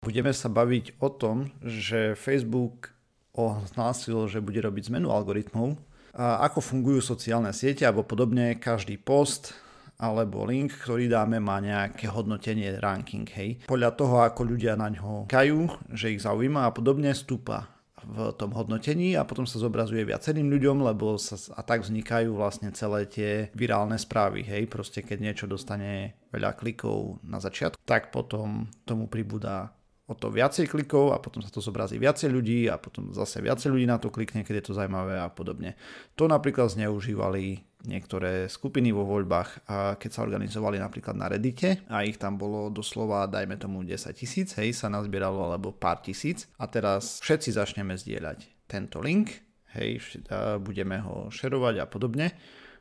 Budeme sa baviť o tom, že Facebook ohlásil, že bude robiť zmenu algoritmov, a ako fungujú sociálne siete alebo podobne, každý post alebo link, ktorý dáme, má nejaké hodnotenie, ranking, hej. Podľa toho, ako ľudia na ňo kajú, že ich zaujíma a podobne, stúpa v tom hodnotení a potom sa zobrazuje viacerým ľuďom, lebo sa, a tak vznikajú vlastne celé tie virálne správy, hej, proste keď niečo dostane veľa klikov na začiatku, tak potom tomu pribúda o to viacej klikov a potom sa to zobrazí viacej ľudí a potom zase viacej ľudí na to klikne, keď je to zaujímavé a podobne. To napríklad zneužívali niektoré skupiny vo voľbách, a keď sa organizovali napríklad na Reddite a ich tam bolo doslova, dajme tomu 10 tisíc, hej, sa nazbieralo alebo pár tisíc a teraz všetci začneme zdieľať tento link, hej, budeme ho šerovať a podobne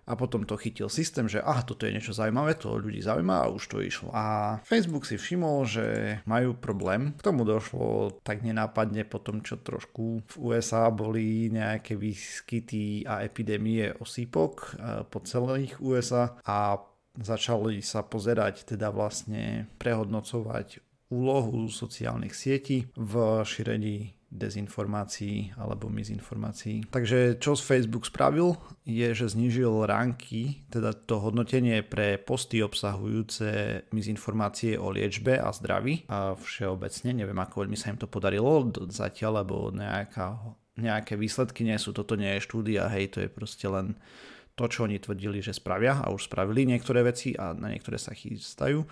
a potom to chytil systém, že aha, toto je niečo zaujímavé, to ľudí zaujíma a už to išlo. A Facebook si všimol, že majú problém. K tomu došlo tak nenápadne po tom, čo trošku v USA boli nejaké výskyty a epidémie osýpok e, po celých USA a začali sa pozerať, teda vlastne prehodnocovať úlohu sociálnych sietí v šírení dezinformácií alebo mizinformácií. Takže čo Facebook spravil, je, že znížil ranky, teda to hodnotenie pre posty obsahujúce mizinformácie o liečbe a zdraví a všeobecne, neviem ako veľmi sa im to podarilo zatiaľ, lebo nejaká, nejaké výsledky nie sú, toto nie je štúdia, hej, to je proste len to, čo oni tvrdili, že spravia a už spravili niektoré veci a na niektoré sa chystajú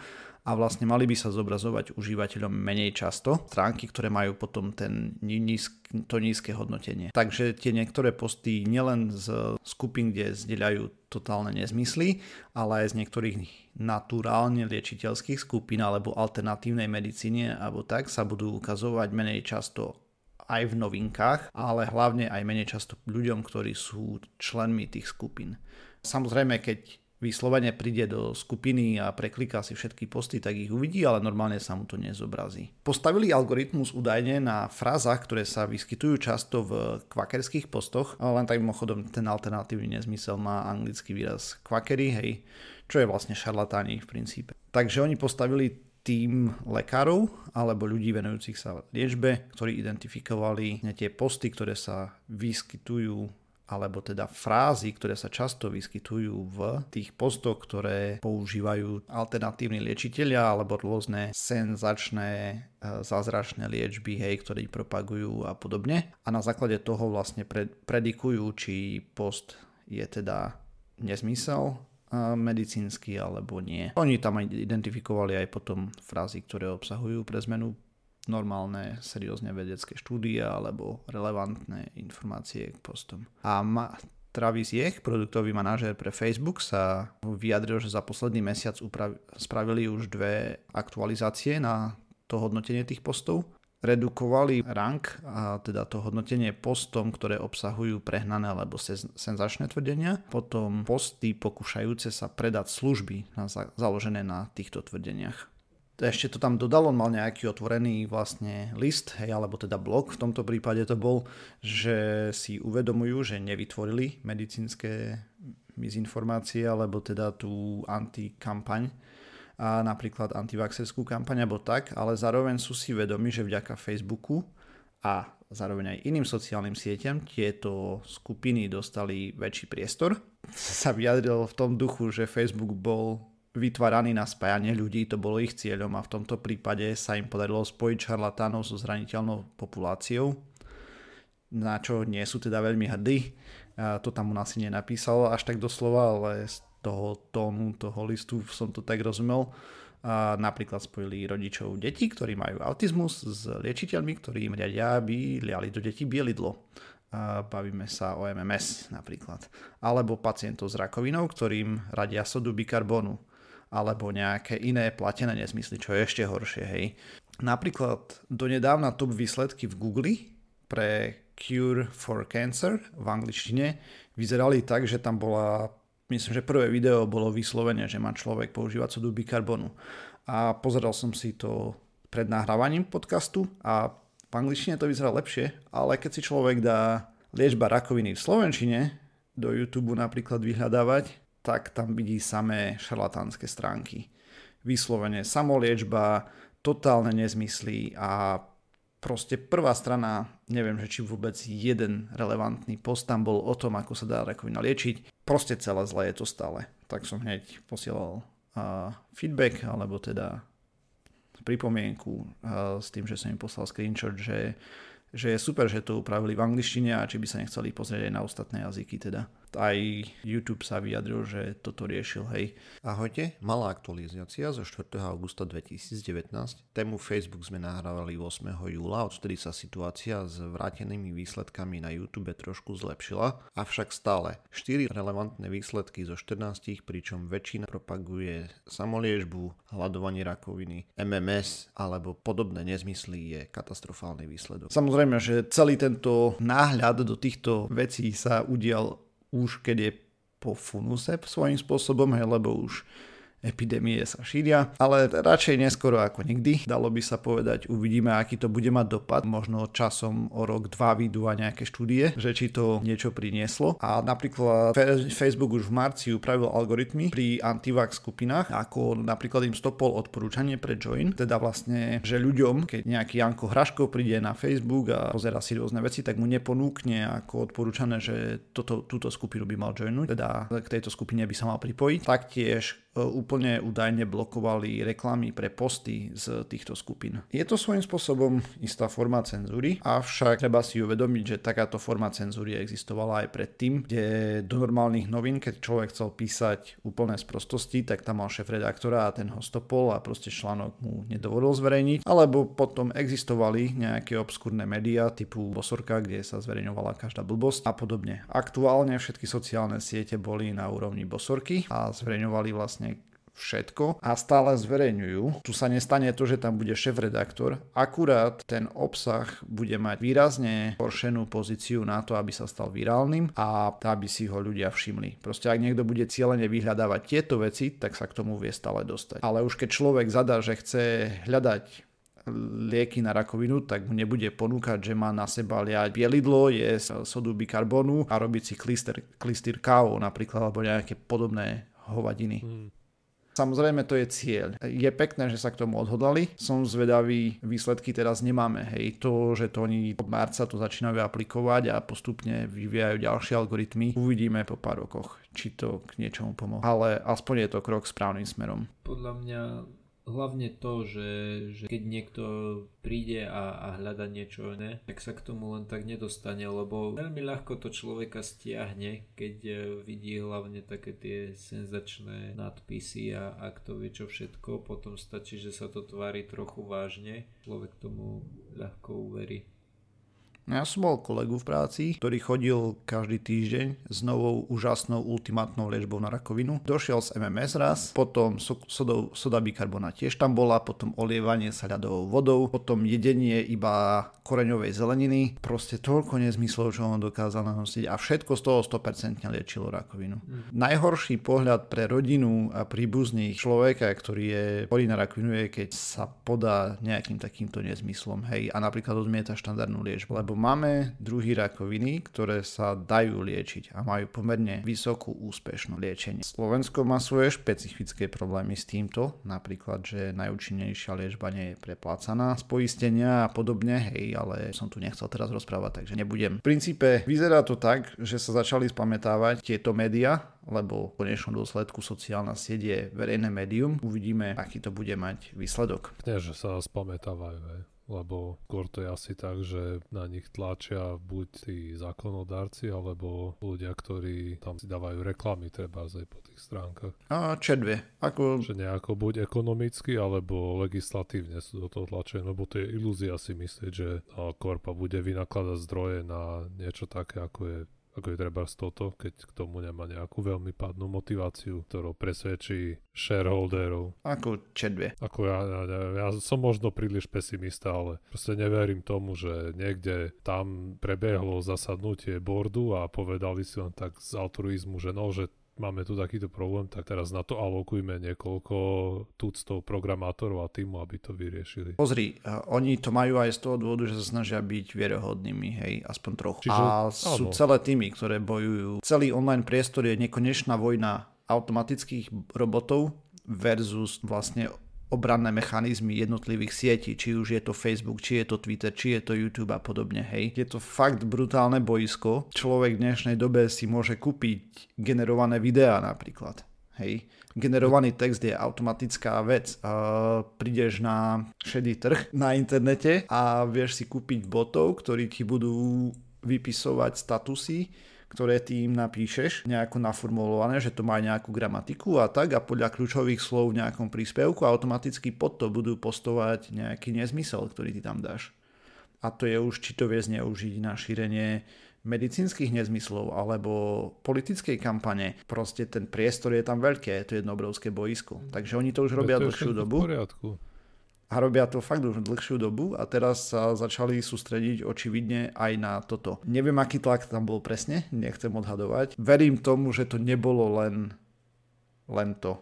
a vlastne mali by sa zobrazovať užívateľom menej často stránky, ktoré majú potom ten nízk, to nízke hodnotenie. Takže tie niektoré posty nielen z skupín, kde zdieľajú totálne nezmysly, ale aj z niektorých naturálne liečiteľských skupín alebo alternatívnej medicíne alebo tak sa budú ukazovať menej často aj v novinkách, ale hlavne aj menej často ľuďom, ktorí sú členmi tých skupín. Samozrejme, keď vyslovene príde do skupiny a prekliká si všetky posty, tak ich uvidí, ale normálne sa mu to nezobrazí. Postavili algoritmus údajne na frázach, ktoré sa vyskytujú často v kvakerských postoch, len tak mimochodom ten alternatívny nezmysel má anglický výraz kvakery, hej, čo je vlastne šarlatáni v princípe. Takže oni postavili tým lekárov alebo ľudí venujúcich sa liečbe, ktorí identifikovali tie posty, ktoré sa vyskytujú alebo teda frázy, ktoré sa často vyskytujú v tých postoch, ktoré používajú alternatívni liečiteľia alebo rôzne senzačné e, zázračné liečby, hej, ktoré propagujú a podobne. A na základe toho vlastne predikujú, či post je teda nezmysel medicínsky alebo nie. Oni tam identifikovali aj potom frázy, ktoré obsahujú pre zmenu normálne, seriózne vedecké štúdie alebo relevantné informácie k postom. A ma, Travis Jech, produktový manažér pre Facebook, sa vyjadril, že za posledný mesiac uprav- spravili už dve aktualizácie na to hodnotenie tých postov. Redukovali rank, a teda to hodnotenie postom, ktoré obsahujú prehnané alebo senzačné tvrdenia. Potom posty pokúšajúce sa predať služby na, založené na týchto tvrdeniach ešte to tam dodal, on mal nejaký otvorený vlastne list, hej, alebo teda blog v tomto prípade to bol, že si uvedomujú, že nevytvorili medicínske mizinformácie, alebo teda tú antikampaň, a napríklad antivaxerskú kampaň alebo tak, ale zároveň sú si vedomi, že vďaka Facebooku a zároveň aj iným sociálnym sieťam tieto skupiny dostali väčší priestor. Sa vyjadril v tom duchu, že Facebook bol vytváraní na spájanie ľudí, to bolo ich cieľom a v tomto prípade sa im podarilo spojiť šarlatánov so zraniteľnou populáciou, na čo nie sú teda veľmi hrdí. To tam u nás si nenapísal až tak doslova, ale z toho tónu, toho listu som to tak rozumel. A napríklad spojili rodičov detí, ktorí majú autizmus s liečiteľmi, ktorí im riadia, aby liali do detí bielidlo. A bavíme sa o MMS napríklad. Alebo pacientov s rakovinou, ktorým radia sodu bikarbonu alebo nejaké iné platené nezmysly, čo je ešte horšie, hej. Napríklad donedávna top výsledky v Google pre Cure for Cancer v angličtine vyzerali tak, že tam bola, myslím, že prvé video bolo vyslovene, že má človek používať sodu bikarbonu. A pozeral som si to pred nahrávaním podcastu a v angličtine to vyzerá lepšie, ale keď si človek dá liečba rakoviny v slovenčine do YouTube napríklad vyhľadávať, tak tam vidí samé šarlatánske stránky. Vyslovene samoliečba, totálne nezmyslí a proste prvá strana, neviem, že či vôbec jeden relevantný post tam bol o tom, ako sa dá rakovina liečiť. Proste celé zle je to stále. Tak som hneď posielal uh, feedback, alebo teda pripomienku uh, s tým, že som im poslal screenshot, že že je super, že to upravili v angličtine a či by sa nechceli pozrieť aj na ostatné jazyky teda. Aj YouTube sa vyjadril, že toto riešil, hej. Ahojte, malá aktualizácia zo 4. augusta 2019. Tému Facebook sme nahrávali 8. júla, odtedy sa situácia s vrátenými výsledkami na YouTube trošku zlepšila, avšak stále 4 relevantné výsledky zo 14, pričom väčšina propaguje samoliežbu, hľadovanie rakoviny, MMS alebo podobné nezmysly je katastrofálny výsledok. Samozrejme, že celý tento náhľad do týchto vecí sa udial už keď je po funuse svojím spôsobom, hej, lebo už epidémie sa šíria, ale radšej neskoro ako nikdy. Dalo by sa povedať, uvidíme, aký to bude mať dopad. Možno časom o rok, dva vyjdú a nejaké štúdie, že či to niečo prinieslo. A napríklad Facebook už v marci upravil algoritmy pri antivax skupinách, ako napríklad im stopol odporúčanie pre join, teda vlastne, že ľuďom, keď nejaký Janko Hraško príde na Facebook a pozera si rôzne veci, tak mu neponúkne ako odporúčané, že toto, túto skupinu by mal joinúť, teda k tejto skupine by sa mal pripojiť. Taktiež úplne údajne blokovali reklamy pre posty z týchto skupín. Je to svojím spôsobom istá forma cenzúry, avšak treba si uvedomiť, že takáto forma cenzúry existovala aj predtým, kde do normálnych novín, keď človek chcel písať úplné sprostosti, tak tam mal šéf redaktora a ten ho stopol a proste článok mu nedovolil zverejniť, alebo potom existovali nejaké obskúrne médiá typu Bosorka, kde sa zverejňovala každá blbosť a podobne. Aktuálne všetky sociálne siete boli na úrovni Bosorky a zverejňovali vlastne všetko a stále zverejňujú. Tu sa nestane to, že tam bude šéf-redaktor, akurát ten obsah bude mať výrazne horšenú pozíciu na to, aby sa stal virálnym a aby si ho ľudia všimli. Proste ak niekto bude cieľene vyhľadávať tieto veci, tak sa k tomu vie stále dostať. Ale už keď človek zadá, že chce hľadať lieky na rakovinu, tak mu nebude ponúkať, že má na seba liať bielidlo, je sodu bikarbonu a robiť si klister, klister kávu napríklad, alebo nejaké podobné hovadiny. Hmm. Samozrejme to je cieľ. Je pekné, že sa k tomu odhodlali. Som zvedavý, výsledky teraz nemáme. Hej, to, že to oni od marca to začínajú aplikovať a postupne vyvíjajú ďalšie algoritmy, uvidíme po pár rokoch, či to k niečomu pomohlo. Ale aspoň je to krok správnym smerom. Podľa mňa hlavne to, že, že keď niekto príde a, a hľada niečo iné, tak sa k tomu len tak nedostane, lebo veľmi ľahko to človeka stiahne, keď e, vidí hlavne také tie senzačné nadpisy a ak to vie čo všetko, potom stačí, že sa to tvári trochu vážne, človek tomu ľahko uverí. Ja som mal kolegu v práci, ktorý chodil každý týždeň s novou úžasnou ultimátnou liečbou na rakovinu. Došiel z MMS raz, potom sodou, soda bikarbona tiež tam bola, potom olievanie sa ľadovou vodou, potom jedenie iba koreňovej zeleniny. Proste toľko nezmyslov, čo on dokázal nanosiť a všetko z toho 100% liečilo rakovinu. Mm. Najhorší pohľad pre rodinu a príbuzných človeka, ktorý je chorý na rakovinu, je keď sa podá nejakým takýmto nezmyslom, hej, a napríklad odmieta štandardnú liečbu, lebo máme druhy rakoviny, ktoré sa dajú liečiť a majú pomerne vysokú úspešnú liečenie. Slovensko má svoje špecifické problémy s týmto, napríklad, že najúčinnejšia liečba nie je preplácaná z poistenia a podobne, hej, ale som tu nechcel teraz rozprávať, takže nebudem. V princípe vyzerá to tak, že sa začali spamätávať tieto médiá, lebo v konečnom dôsledku sociálna sieť je verejné médium. Uvidíme, aký to bude mať výsledok. Nie, že sa spamätávajú, hej lebo skôr to je asi tak, že na nich tlačia buď tí zákonodárci, alebo ľudia, ktorí tam si dávajú reklamy treba aj po tých stránkach. A čedve. Ako... Že nejako buď ekonomicky, alebo legislatívne sú do toho tlačené, lebo to je ilúzia si myslieť, že korpa bude vynakladať zdroje na niečo také, ako je ako je treba z toto, keď k tomu nemá nejakú veľmi padnú motiváciu, ktorou presvedčí shareholderov. Ako čedve. Ako ja, ja, ja, ja som možno príliš pesimista, ale proste neverím tomu, že niekde tam prebehlo zasadnutie boardu a povedali si len tak z altruizmu, že no, že máme tu takýto problém, tak teraz na to alokujme niekoľko tuctov programátorov a týmu, aby to vyriešili. Pozri, oni to majú aj z toho dôvodu, že sa snažia byť vierohodnými, hej, aspoň trochu. Čiže, a sú áno. celé týmy, ktoré bojujú. Celý online priestor je nekonečná vojna automatických robotov versus vlastne obranné mechanizmy jednotlivých sietí, či už je to Facebook, či je to Twitter, či je to YouTube a podobne, hej. Je to fakt brutálne boisko. Človek v dnešnej dobe si môže kúpiť generované videá napríklad. Hej. Generovaný text je automatická vec. Uh, prídeš na šedý trh na internete a vieš si kúpiť botov, ktorí ti budú vypisovať statusy, ktoré ty im napíšeš, nejako naformulované, že to má nejakú gramatiku a tak a podľa kľúčových slov v nejakom príspevku automaticky pod to budú postovať nejaký nezmysel, ktorý ty tam dáš. A to je už, či to vie zneužiť na šírenie medicínskych nezmyslov alebo politickej kampane. Proste ten priestor je tam veľké, to je jedno obrovské boisko. Takže oni to už robia dlhšiu dobu. V poriadku a robia to fakt už dlhšiu dobu a teraz sa začali sústrediť očividne aj na toto. Neviem, aký tlak tam bol presne, nechcem odhadovať. Verím tomu, že to nebolo len, len to,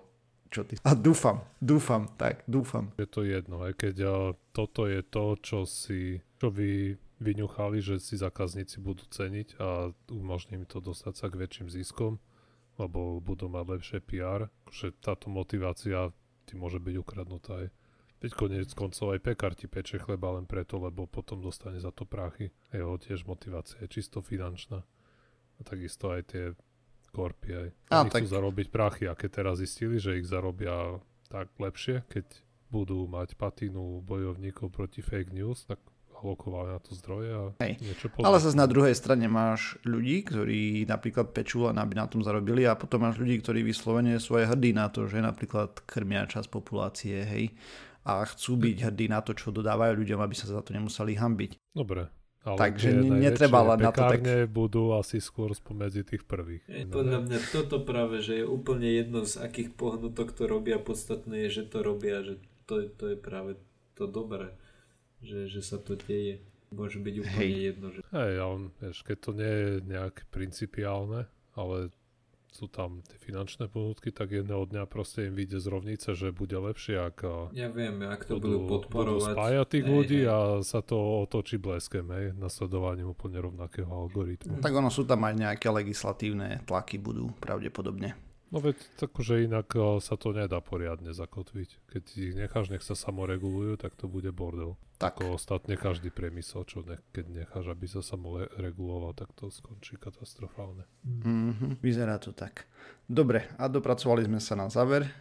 čo ty... A dúfam, dúfam, tak, dúfam. Je to jedno, aj keď a, toto je to, čo si, čo vy vyňuchali, že si zákazníci budú ceniť a umožní mi to dostať sa k väčším ziskom, lebo budú mať lepšie PR, že táto motivácia ti môže byť ukradnutá aj Veď konec koncov aj pekár ti peče chleba len preto, lebo potom dostane za to práchy. A jeho tiež motivácia je čisto finančná. A takisto aj tie korpy aj. Oni tak... chcú zarobiť prachy a keď teraz zistili, že ich zarobia tak lepšie, keď budú mať patinu bojovníkov proti fake news, tak alokovali na to zdroje a Hej. niečo pozrieť. Ale zase na druhej strane máš ľudí, ktorí napríklad pečú len aby na tom zarobili a potom máš ľudí, ktorí vyslovene sú aj hrdí na to, že napríklad krmia čas populácie, hej a chcú byť hrdí na to, čo dodávajú ľuďom, aby sa za to nemuseli hambiť. Dobre, ale Takže netreba len na to tak... budú asi skôr spomedzi tých prvých. Je, podľa mňa toto práve, že je úplne jedno z akých pohnutok to robia, podstatné je, že to robia, že to, to je práve to dobré, že, že sa to deje. Môže byť úplne Hej. jedno. Že... Hej, ale vieš, keď to nie je nejak principiálne, ale sú tam tie finančné ponúdky, tak jedného dňa proste im vyjde z rovnice, že bude lepšie, ak ja viem, ak to budú, budú podporovať. Budú spájať tých hej, ľudí hej. a sa to otočí bleskem, hej, nasledovaním úplne rovnakého algoritmu. Tak ono sú tam aj nejaké legislatívne tlaky budú pravdepodobne. No veď takže inak eh, sa to nedá poriadne zakotviť. Keď ich necháš, nech sa samoregulujú, tak to bude bordel. Tak. Ako ostatne každý priemysel, čo ne, keď necháš, aby sa samoreguloval, tak to skončí katastrofálne. Mm-hmm. Vyzerá to tak. Dobre, a dopracovali sme sa na záver.